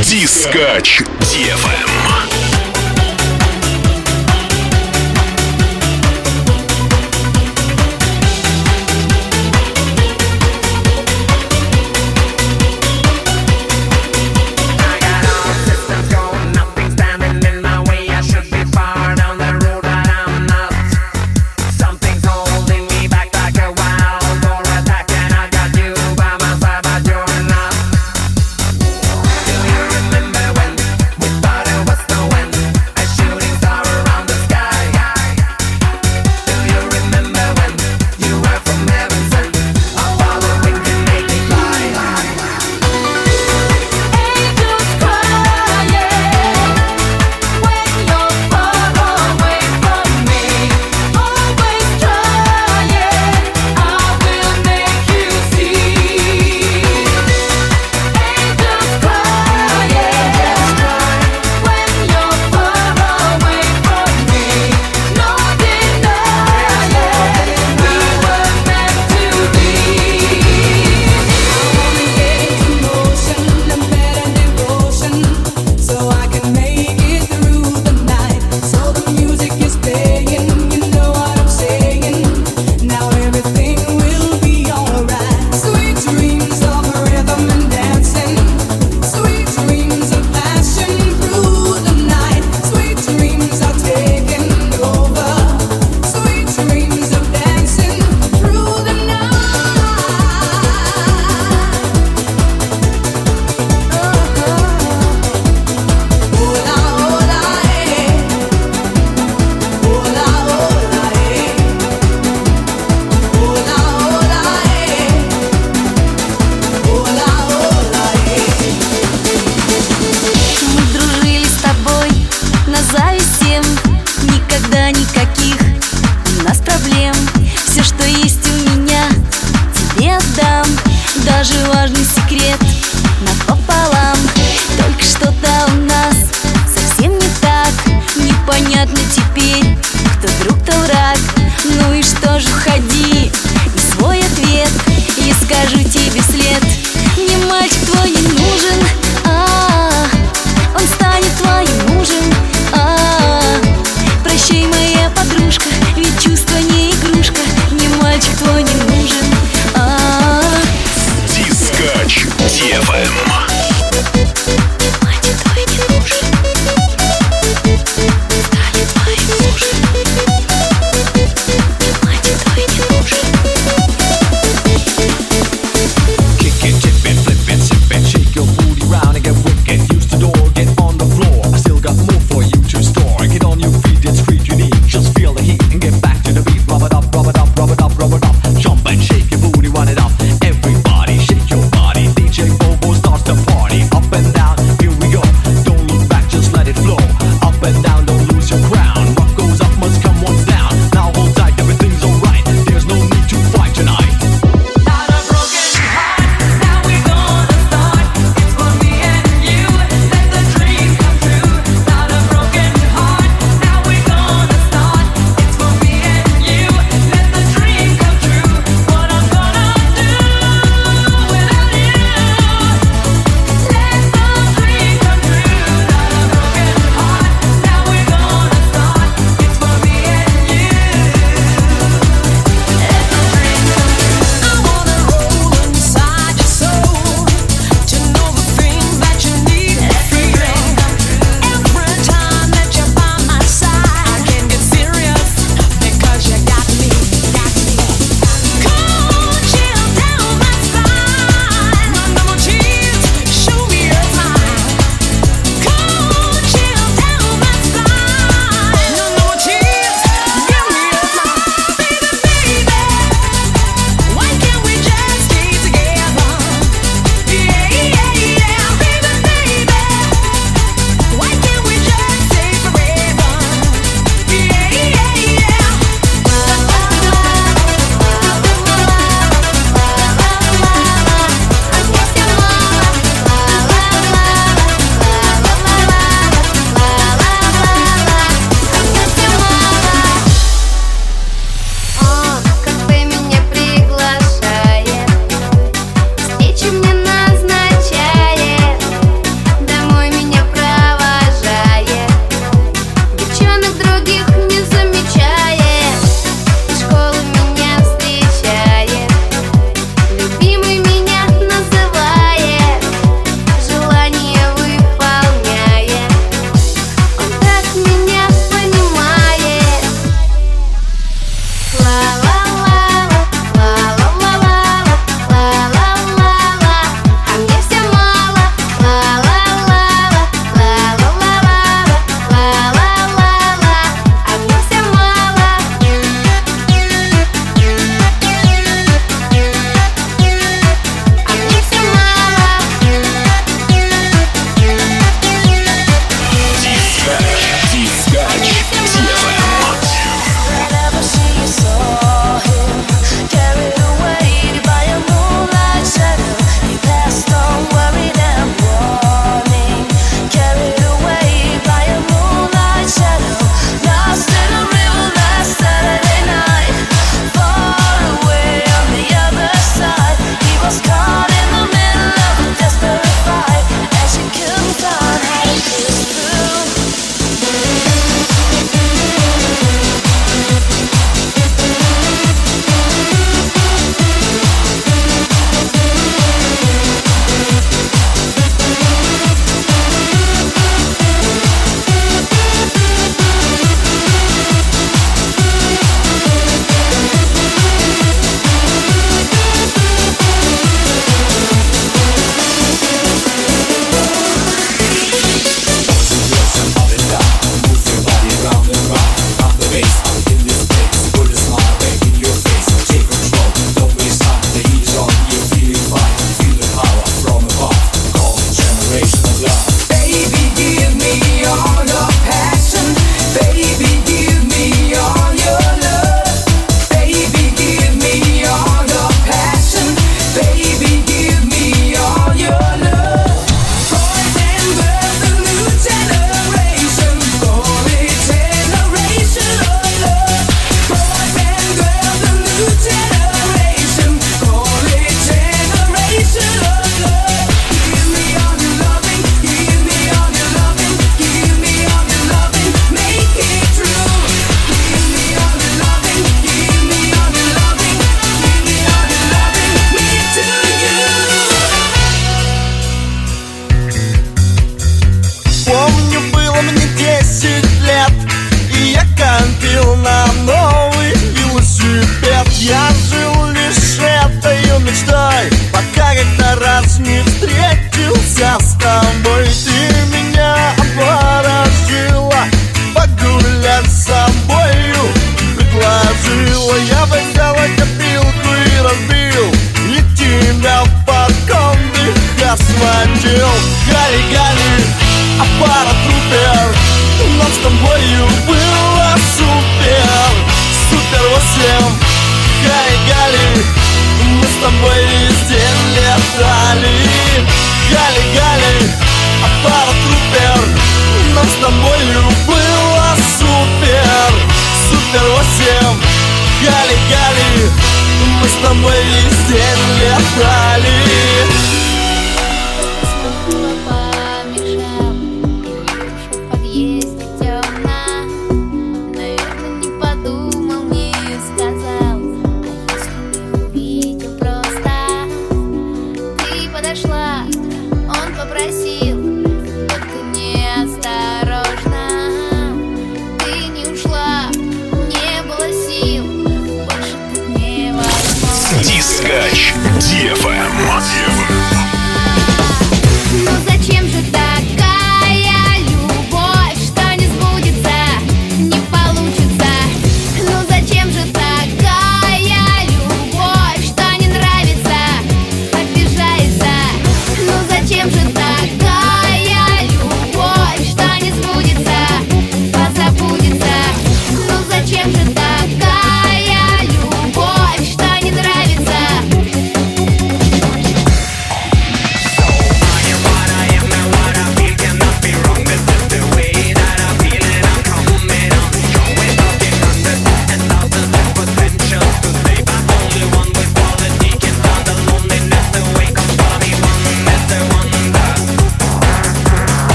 Дискач DFM.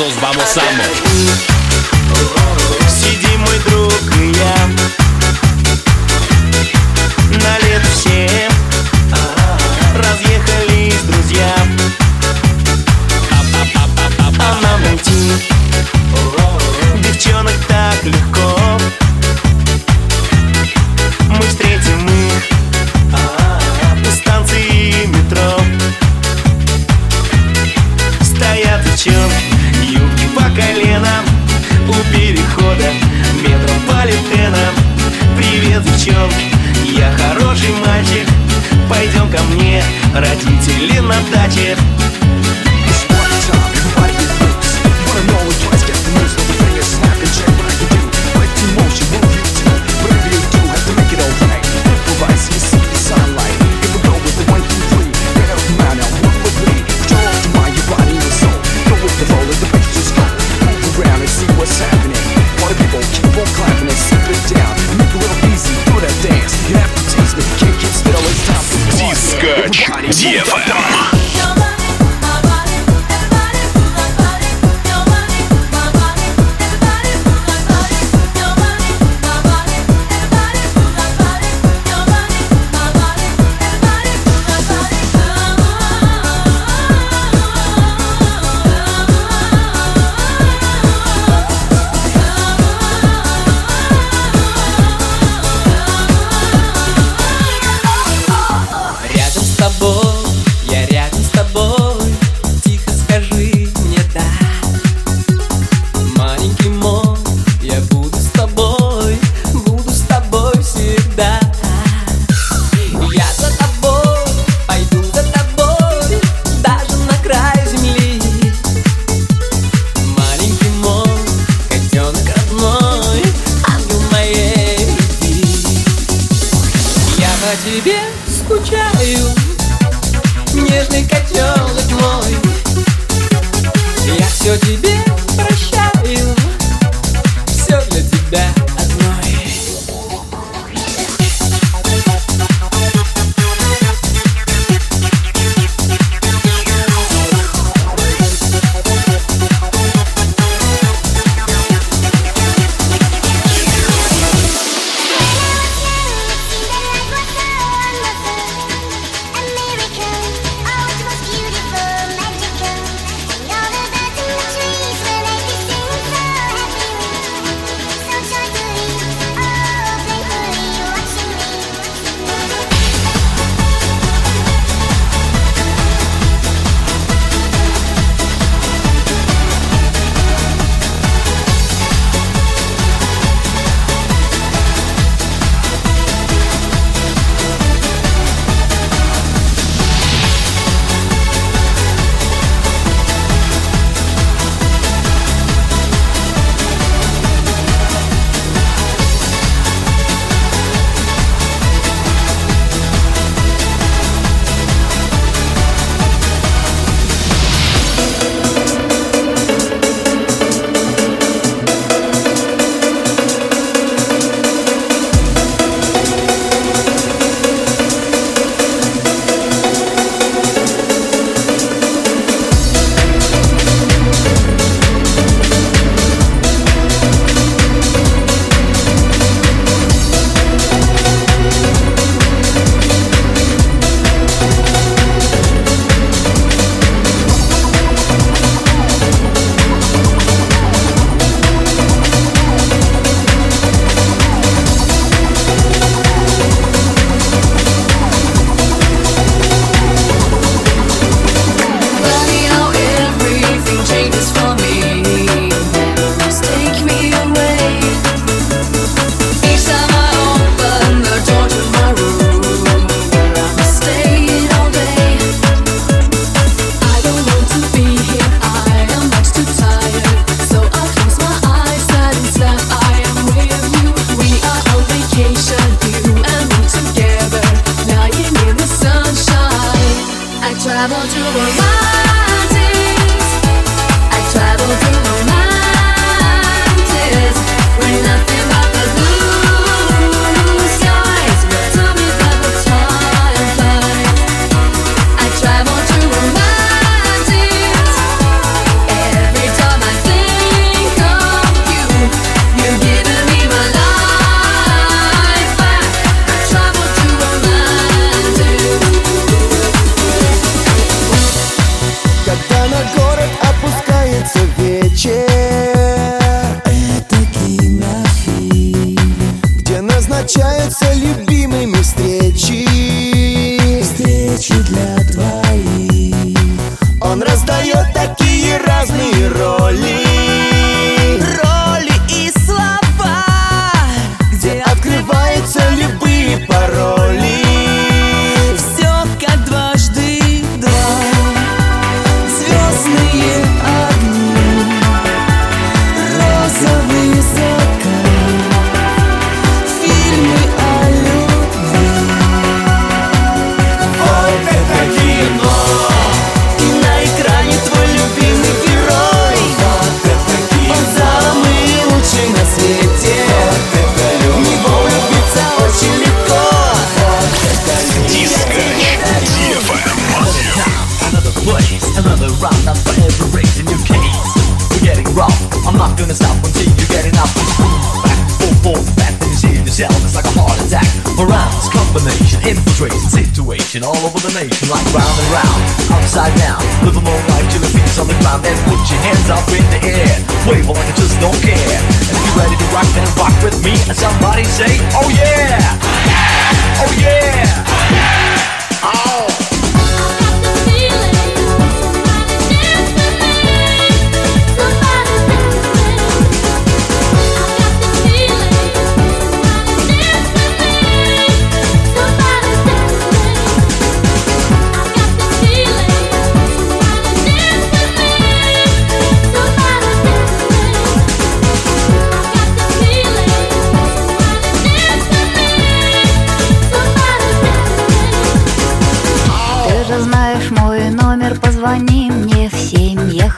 vamos, vamos.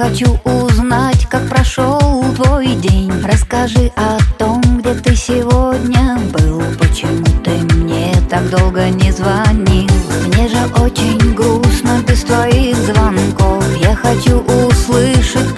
хочу узнать, как прошел твой день. Расскажи о том, где ты сегодня был. Почему ты мне так долго не звонил Мне же очень грустно без твоих звонков. Я хочу услышать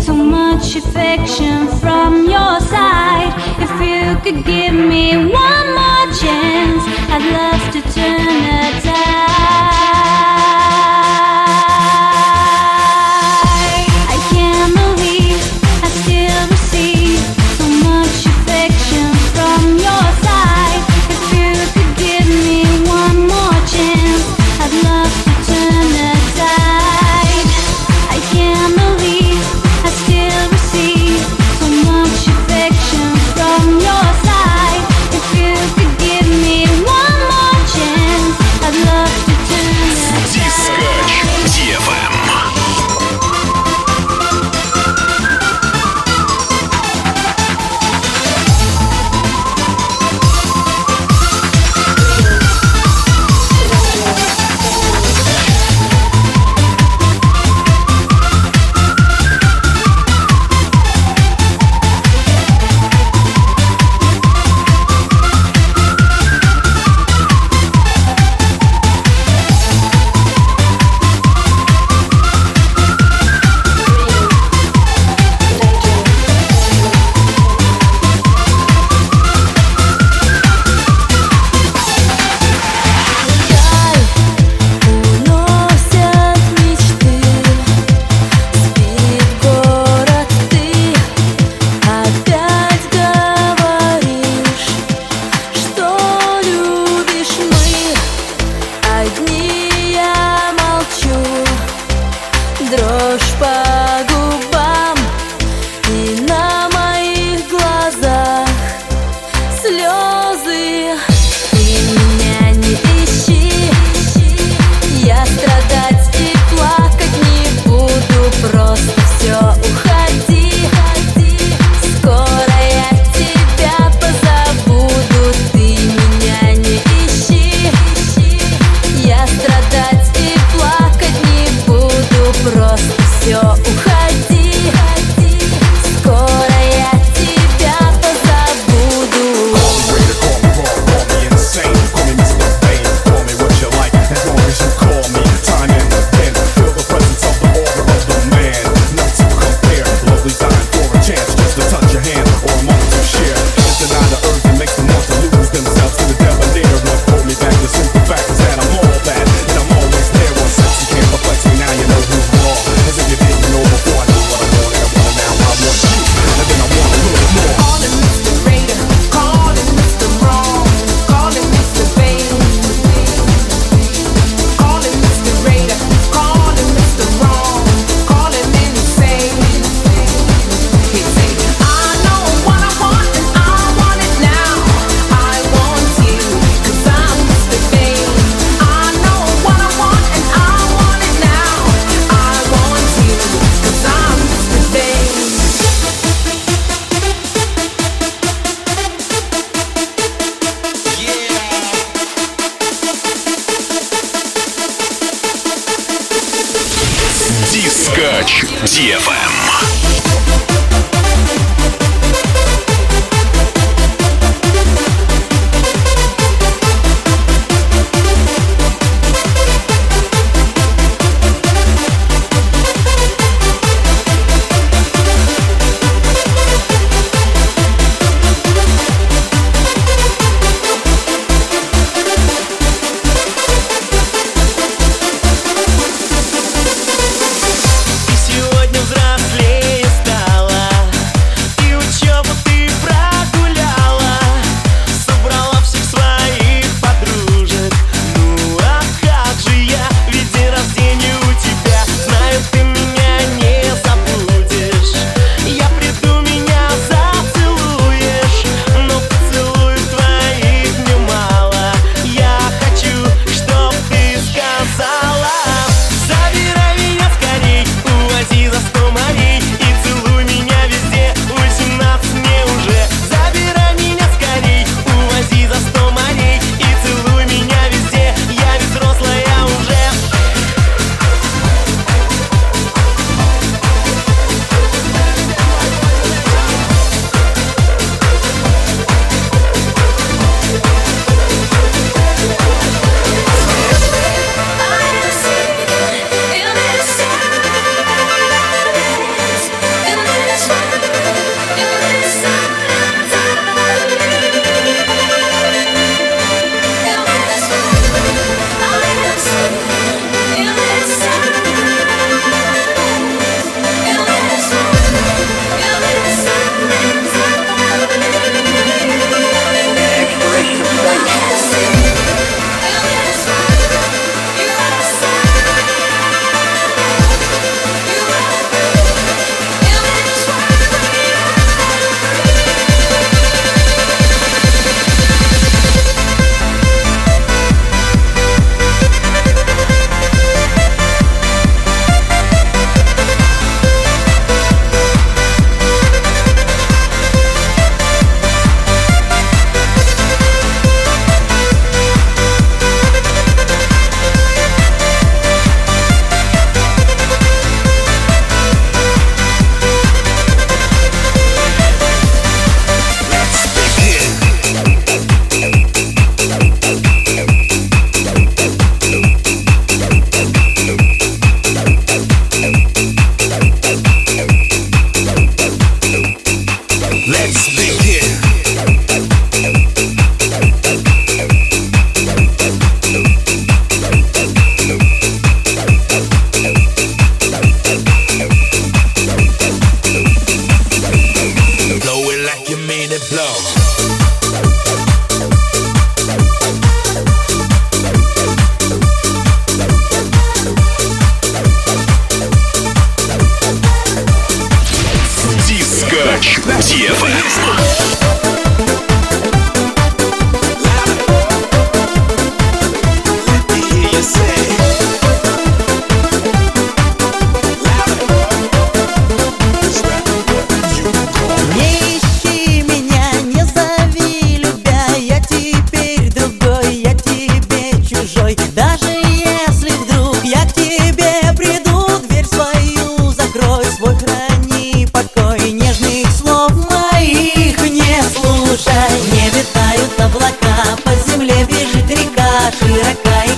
so much affection from your side. If you could give me one more chance, I'd love to turn the tide.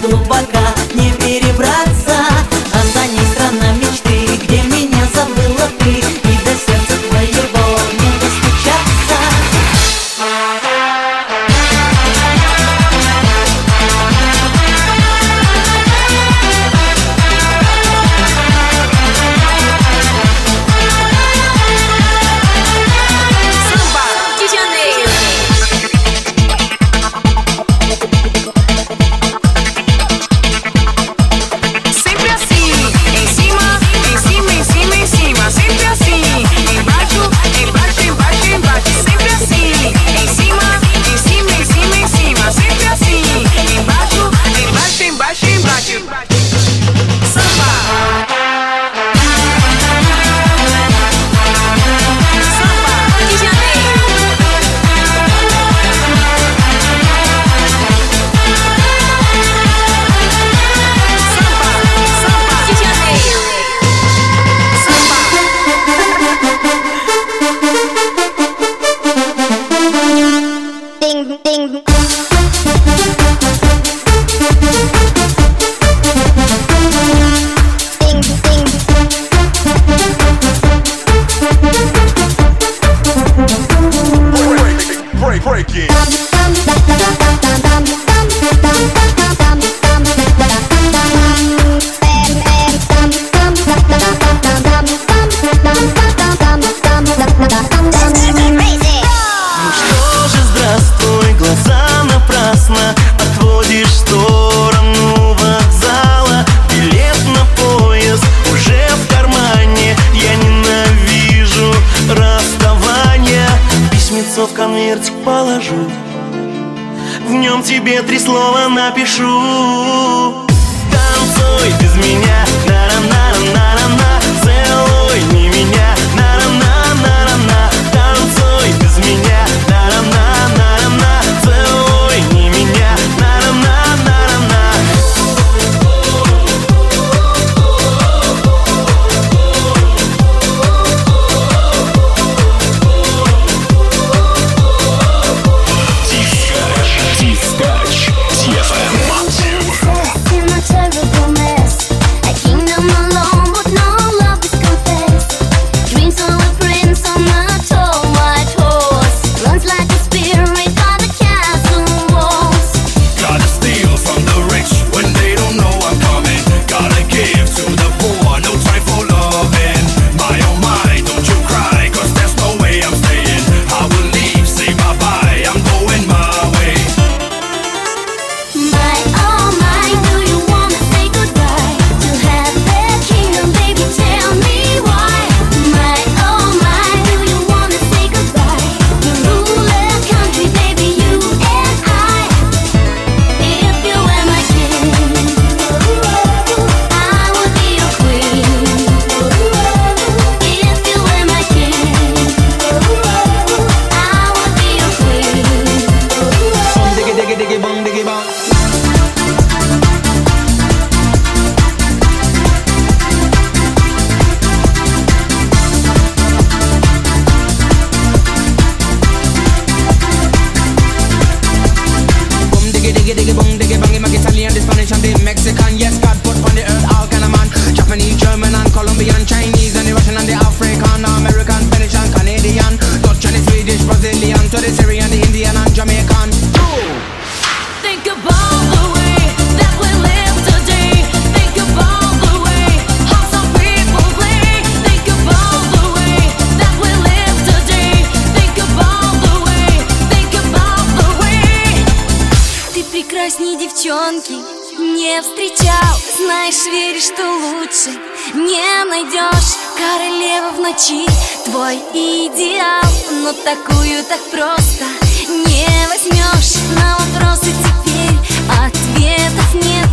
глубока, сердце положу В нем тебе три слова напишу. Танцуй без меня, на на на твой идеал Но такую так просто не возьмешь. На вопросы теперь ответов нет.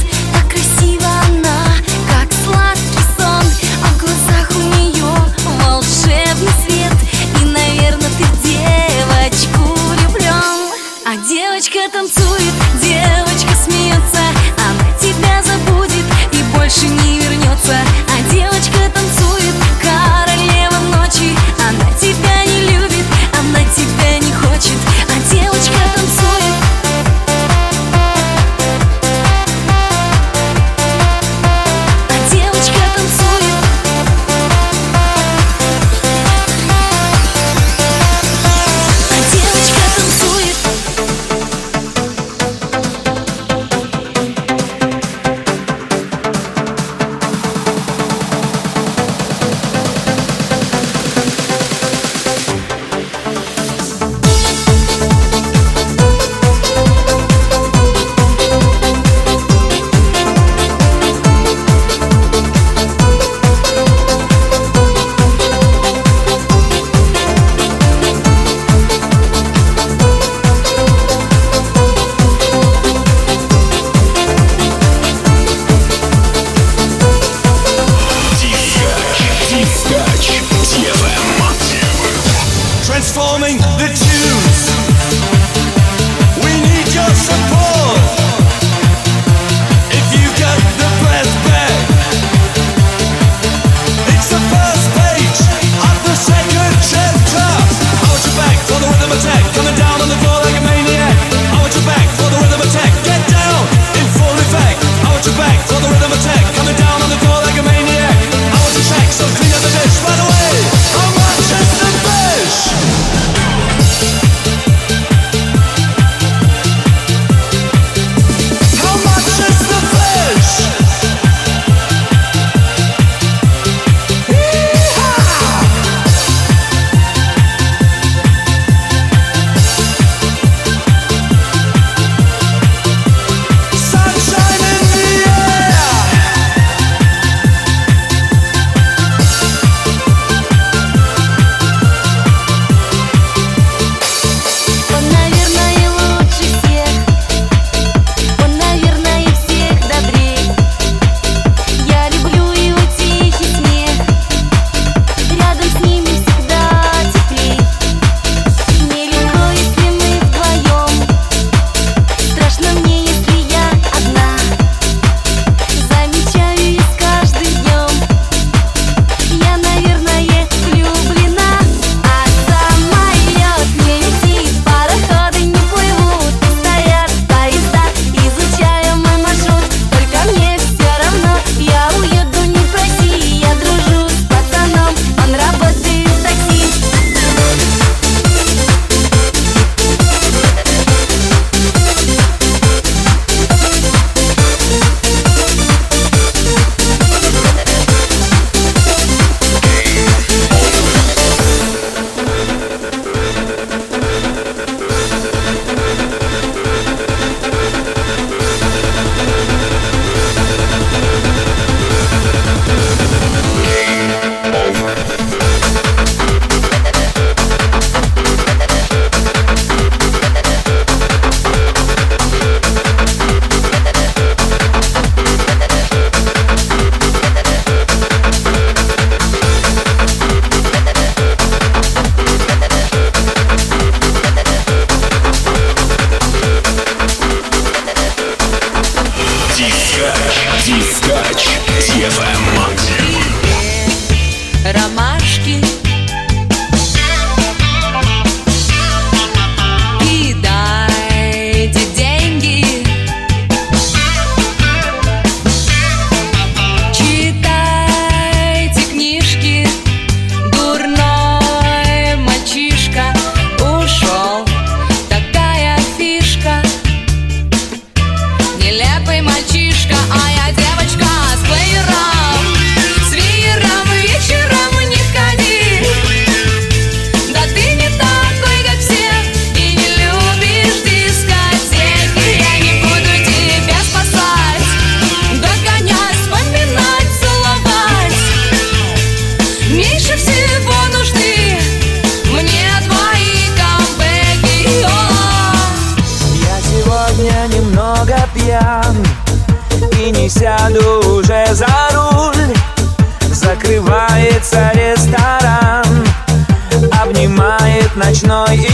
night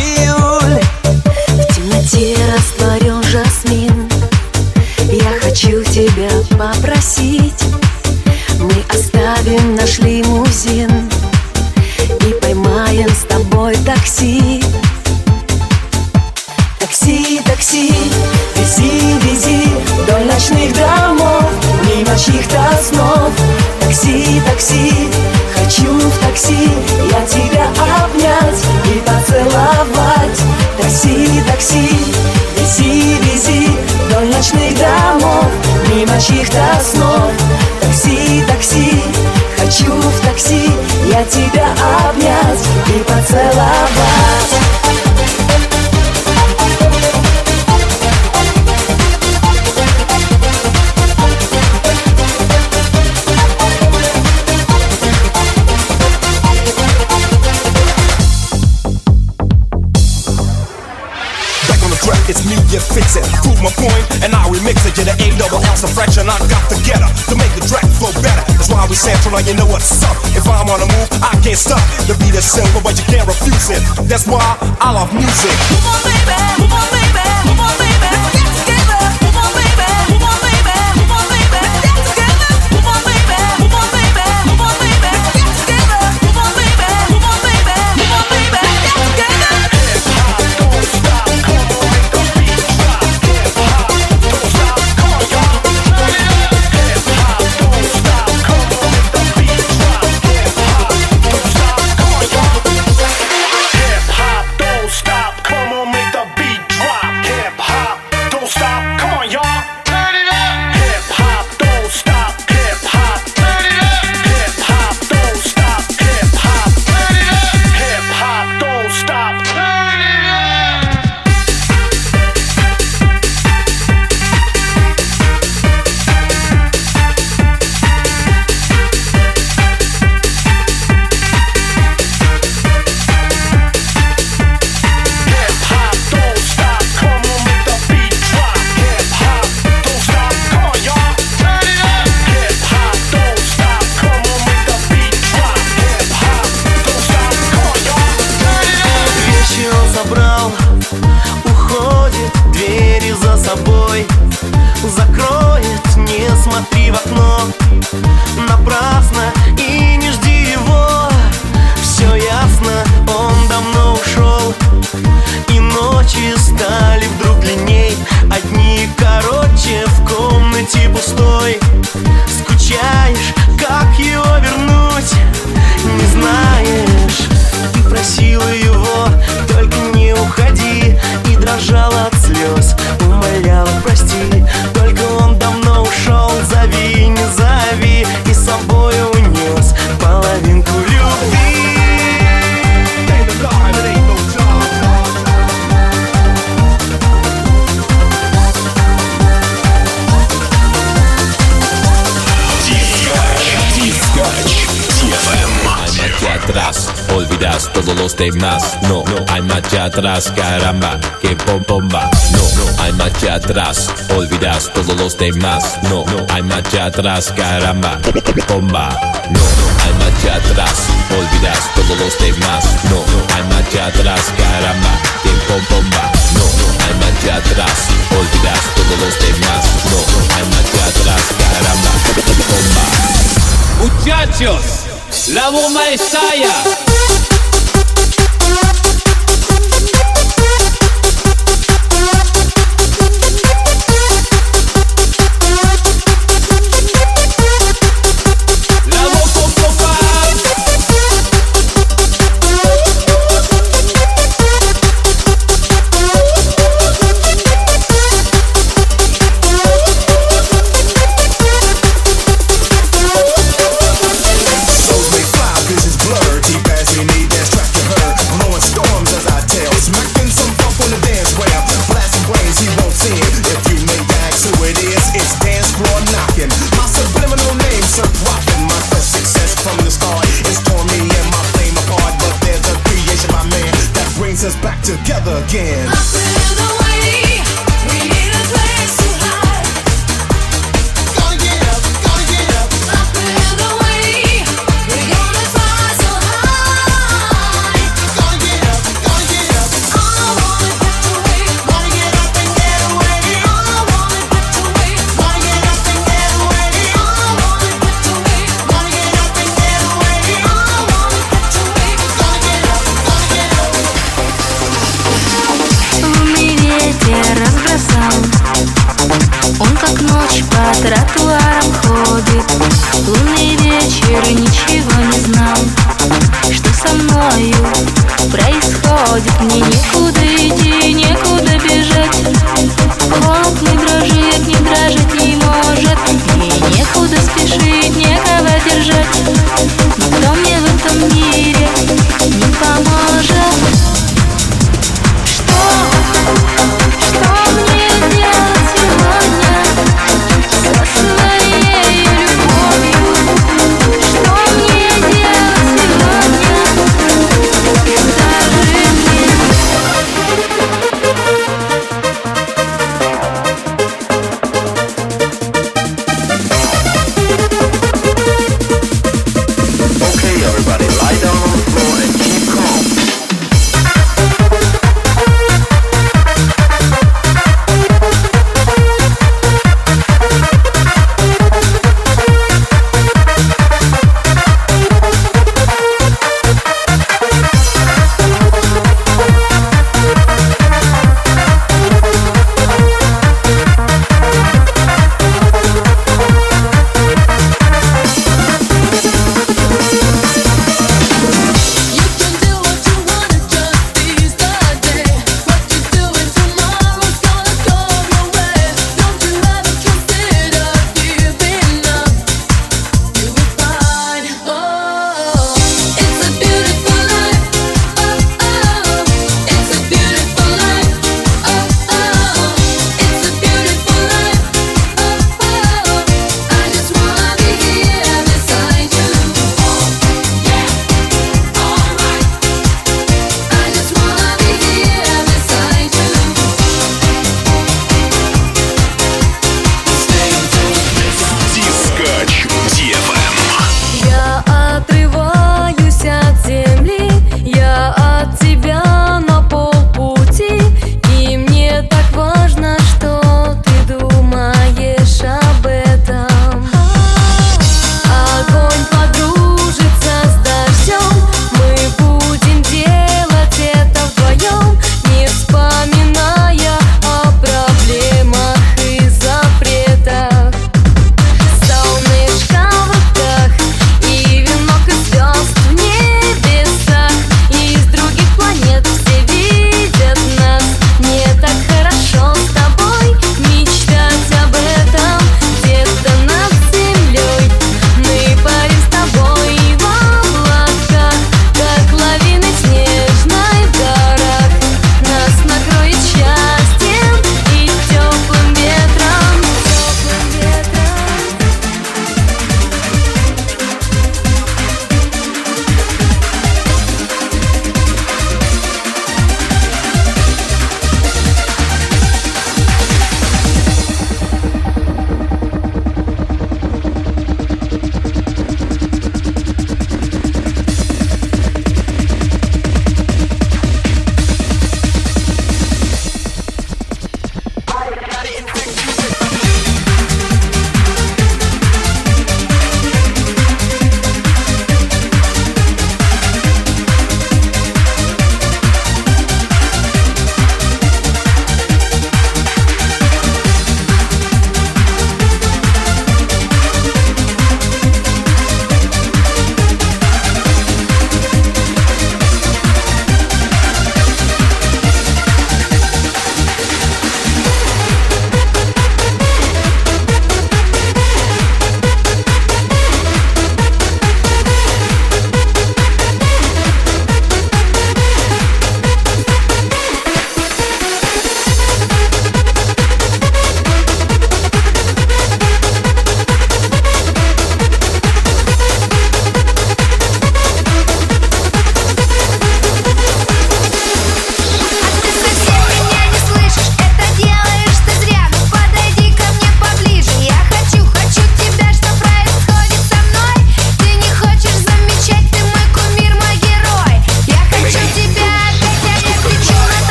No, no hay marcha atrás, caramba, que bomba. No, no hay marcha atrás, olvidas todos los demás. No, no hay marcha atrás, caramba, bomba. No, no hay marcha atrás, olvidas todos los demás. No, no hay marcha atrás, caramba, que bomba. No, no hay marcha atrás, olvidas todos los demás. No, no hay marcha atrás, caramba, bomba. Muchachos, la bomba estalla. Тротуарам ходит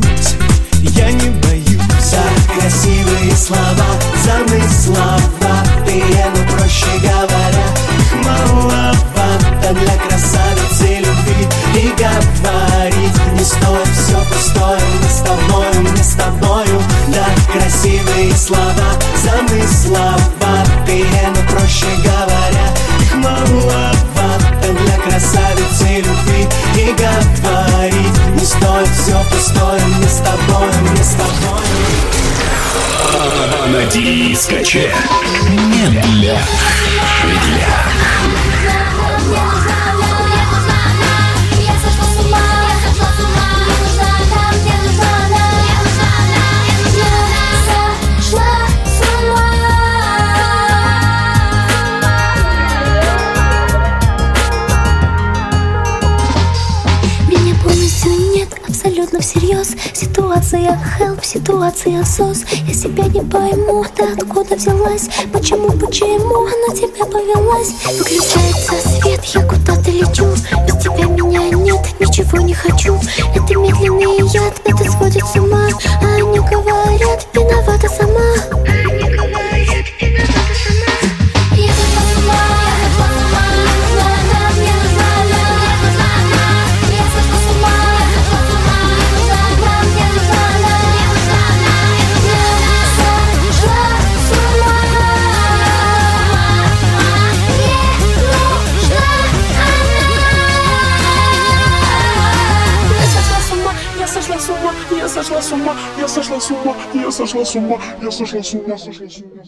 боюсь, я не боюсь. За красивые слова, замысловатые Но проще говоря, их маловато Для красавицы любви. И говорить Не стоит все пустое, мы с тобою, мы с тобою. Да, красивые слова, замысловатые Но проще говоря, их маловато Для красавицы все пустое, мы с тобой, мы с тобой На дискоче. Не для. Для. Всерьез. Ситуация help, ситуация сос Я себя не пойму, ты откуда взялась? Почему, почему она тебя повелась? Выключается свет, я куда-то лечу. Без тебя меня нет, ничего не хочу. Это медленный яд, это сводит с ума. А они говорят, сошла с ума, я сошла с ума, я сошла с ума, я сошла с ума, я сошла с ума.